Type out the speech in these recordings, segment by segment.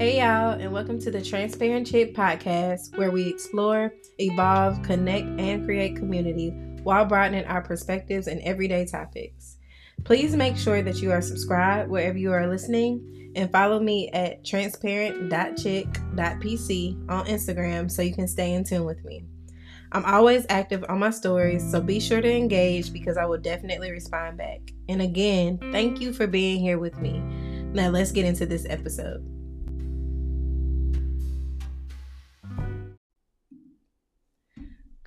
Hey, y'all, and welcome to the Transparent Chick podcast, where we explore, evolve, connect, and create community while broadening our perspectives and everyday topics. Please make sure that you are subscribed wherever you are listening and follow me at transparent.chick.pc on Instagram so you can stay in tune with me. I'm always active on my stories, so be sure to engage because I will definitely respond back. And again, thank you for being here with me. Now, let's get into this episode.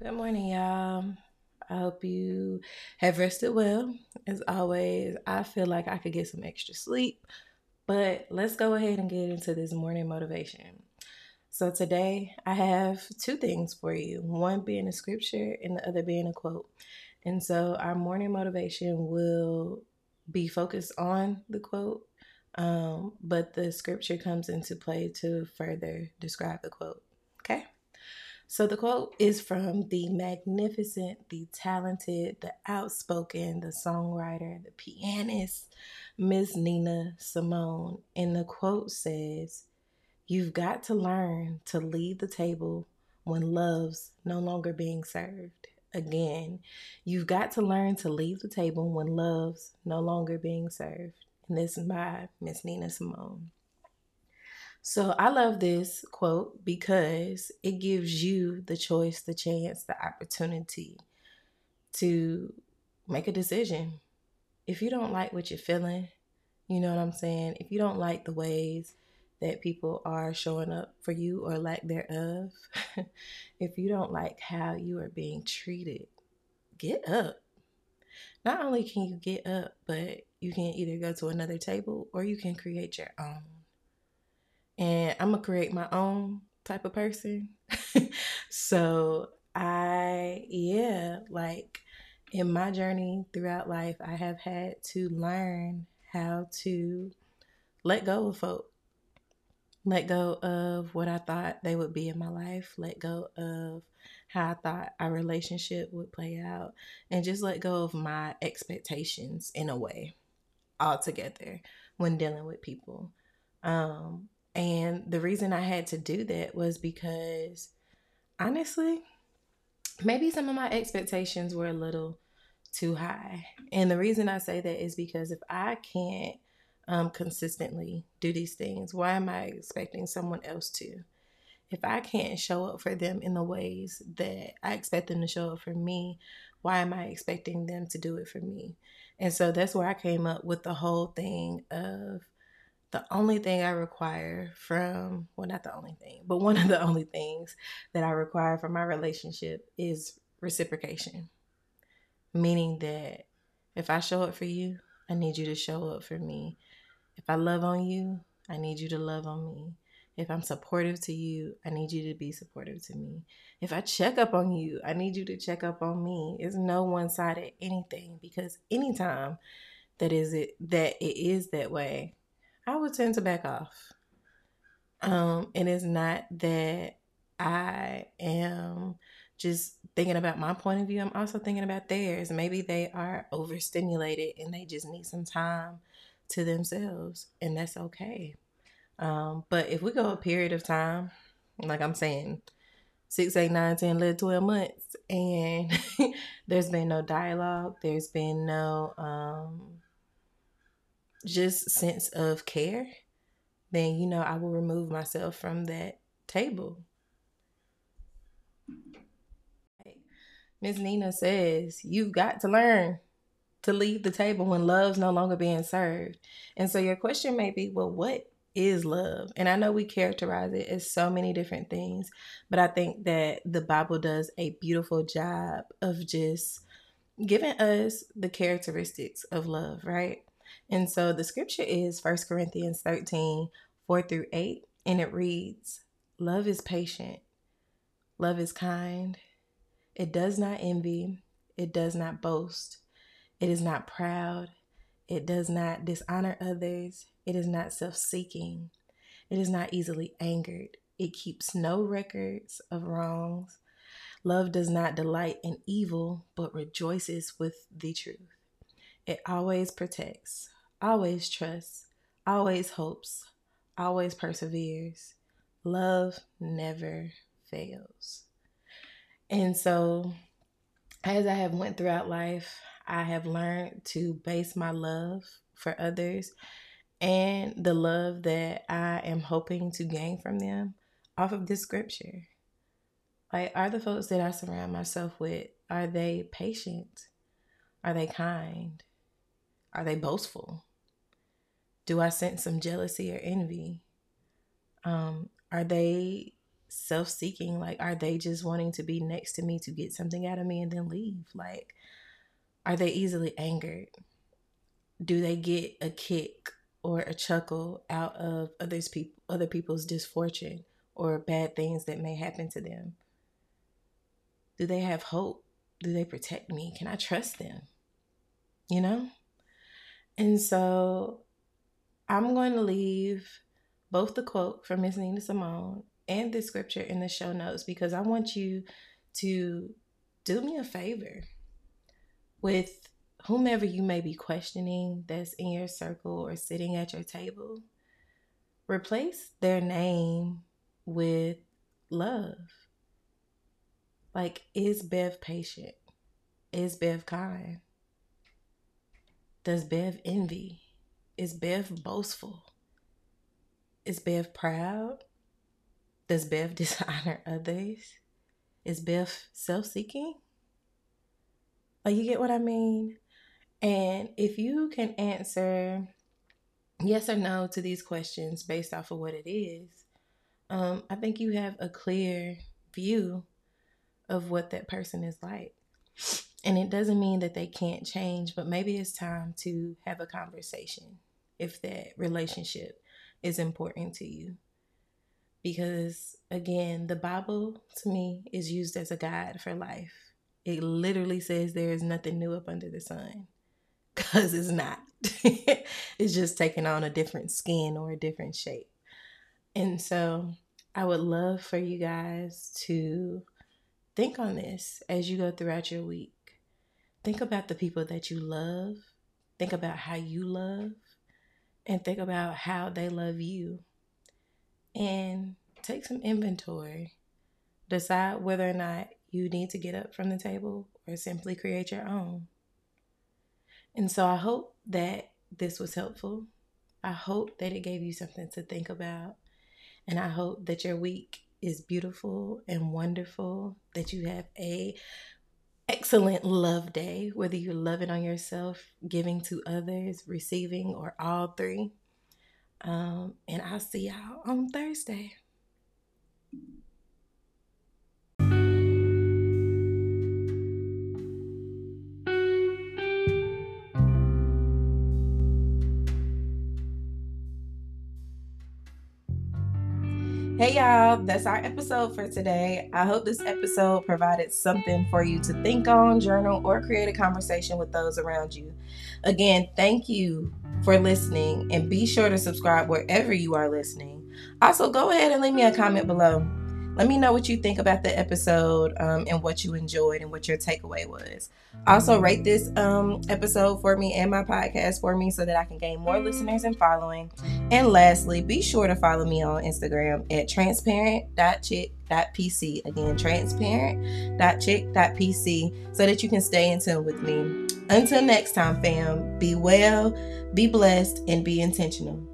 Good morning, y'all. I hope you have rested well. As always, I feel like I could get some extra sleep, but let's go ahead and get into this morning motivation. So, today I have two things for you one being a scripture and the other being a quote. And so, our morning motivation will be focused on the quote, um, but the scripture comes into play to further describe the quote. So the quote is from the magnificent, the talented, the outspoken, the songwriter, the pianist, Miss Nina Simone. And the quote says, You've got to learn to leave the table when love's no longer being served. Again, you've got to learn to leave the table when love's no longer being served. And this is by Miss Nina Simone. So I love this quote because it gives you the choice, the chance, the opportunity to make a decision. If you don't like what you're feeling, you know what I'm saying? If you don't like the ways that people are showing up for you or lack thereof, if you don't like how you are being treated, get up. Not only can you get up, but you can either go to another table or you can create your own and I'm gonna create my own type of person. so I, yeah, like in my journey throughout life, I have had to learn how to let go of folk, let go of what I thought they would be in my life, let go of how I thought our relationship would play out, and just let go of my expectations in a way altogether when dealing with people. Um, and the reason I had to do that was because honestly, maybe some of my expectations were a little too high. And the reason I say that is because if I can't um, consistently do these things, why am I expecting someone else to? If I can't show up for them in the ways that I expect them to show up for me, why am I expecting them to do it for me? And so that's where I came up with the whole thing of the only thing I require from, well, not the only thing, but one of the only things that I require from my relationship is reciprocation. Meaning that if I show up for you, I need you to show up for me. If I love on you, I need you to love on me. If I'm supportive to you, I need you to be supportive to me. If I check up on you, I need you to check up on me. It's no one-sided anything because anytime that is it that it is that way, I would tend to back off. Um, and it's not that I am just thinking about my point of view. I'm also thinking about theirs. Maybe they are overstimulated and they just need some time to themselves, and that's okay. Um, but if we go a period of time, like I'm saying, six, eight, nine, 10, 11, 12 months, and there's been no dialogue, there's been no um, just sense of care, then you know I will remove myself from that table. Miss Nina says, You've got to learn to leave the table when love's no longer being served. And so your question may be, Well, what is love? And I know we characterize it as so many different things, but I think that the Bible does a beautiful job of just giving us the characteristics of love, right? And so the scripture is First Corinthians 13 4 through 8, and it reads, Love is patient, love is kind, it does not envy, it does not boast, it is not proud, it does not dishonor others, it is not self seeking, it is not easily angered, it keeps no records of wrongs. Love does not delight in evil, but rejoices with the truth. It always protects, always trusts, always hopes, always perseveres. Love never fails. And so as I have went throughout life, I have learned to base my love for others and the love that I am hoping to gain from them off of this scripture. Like, are the folks that I surround myself with, are they patient? Are they kind? Are they boastful? Do I sense some jealousy or envy? Um, are they self seeking? Like, are they just wanting to be next to me to get something out of me and then leave? Like, are they easily angered? Do they get a kick or a chuckle out of others people other people's misfortune or bad things that may happen to them? Do they have hope? Do they protect me? Can I trust them? You know? And so I'm going to leave both the quote from Miss Nina Simone and the scripture in the show notes because I want you to do me a favor with whomever you may be questioning that's in your circle or sitting at your table. Replace their name with love. Like, is Bev patient? Is Bev kind? Does Bev envy? Is Bev boastful? Is Bev proud? Does Bev dishonor others? Is Bev self seeking? Like, you get what I mean? And if you can answer yes or no to these questions based off of what it is, um, I think you have a clear view of what that person is like. And it doesn't mean that they can't change, but maybe it's time to have a conversation if that relationship is important to you. Because again, the Bible to me is used as a guide for life. It literally says there is nothing new up under the sun because it's not. it's just taking on a different skin or a different shape. And so I would love for you guys to think on this as you go throughout your week. Think about the people that you love. Think about how you love. And think about how they love you. And take some inventory. Decide whether or not you need to get up from the table or simply create your own. And so I hope that this was helpful. I hope that it gave you something to think about. And I hope that your week is beautiful and wonderful, that you have a excellent love day, whether you're loving on yourself, giving to others, receiving, or all three. Um, and I'll see y'all on Thursday. Hey y'all, that's our episode for today. I hope this episode provided something for you to think on, journal, or create a conversation with those around you. Again, thank you for listening and be sure to subscribe wherever you are listening. Also, go ahead and leave me a comment below. Let me know what you think about the episode um, and what you enjoyed and what your takeaway was. Also, rate this um, episode for me and my podcast for me so that I can gain more listeners and following. And lastly, be sure to follow me on Instagram at transparent.chick.pc. Again, transparent.chick.pc so that you can stay in tune with me. Until next time, fam, be well, be blessed, and be intentional.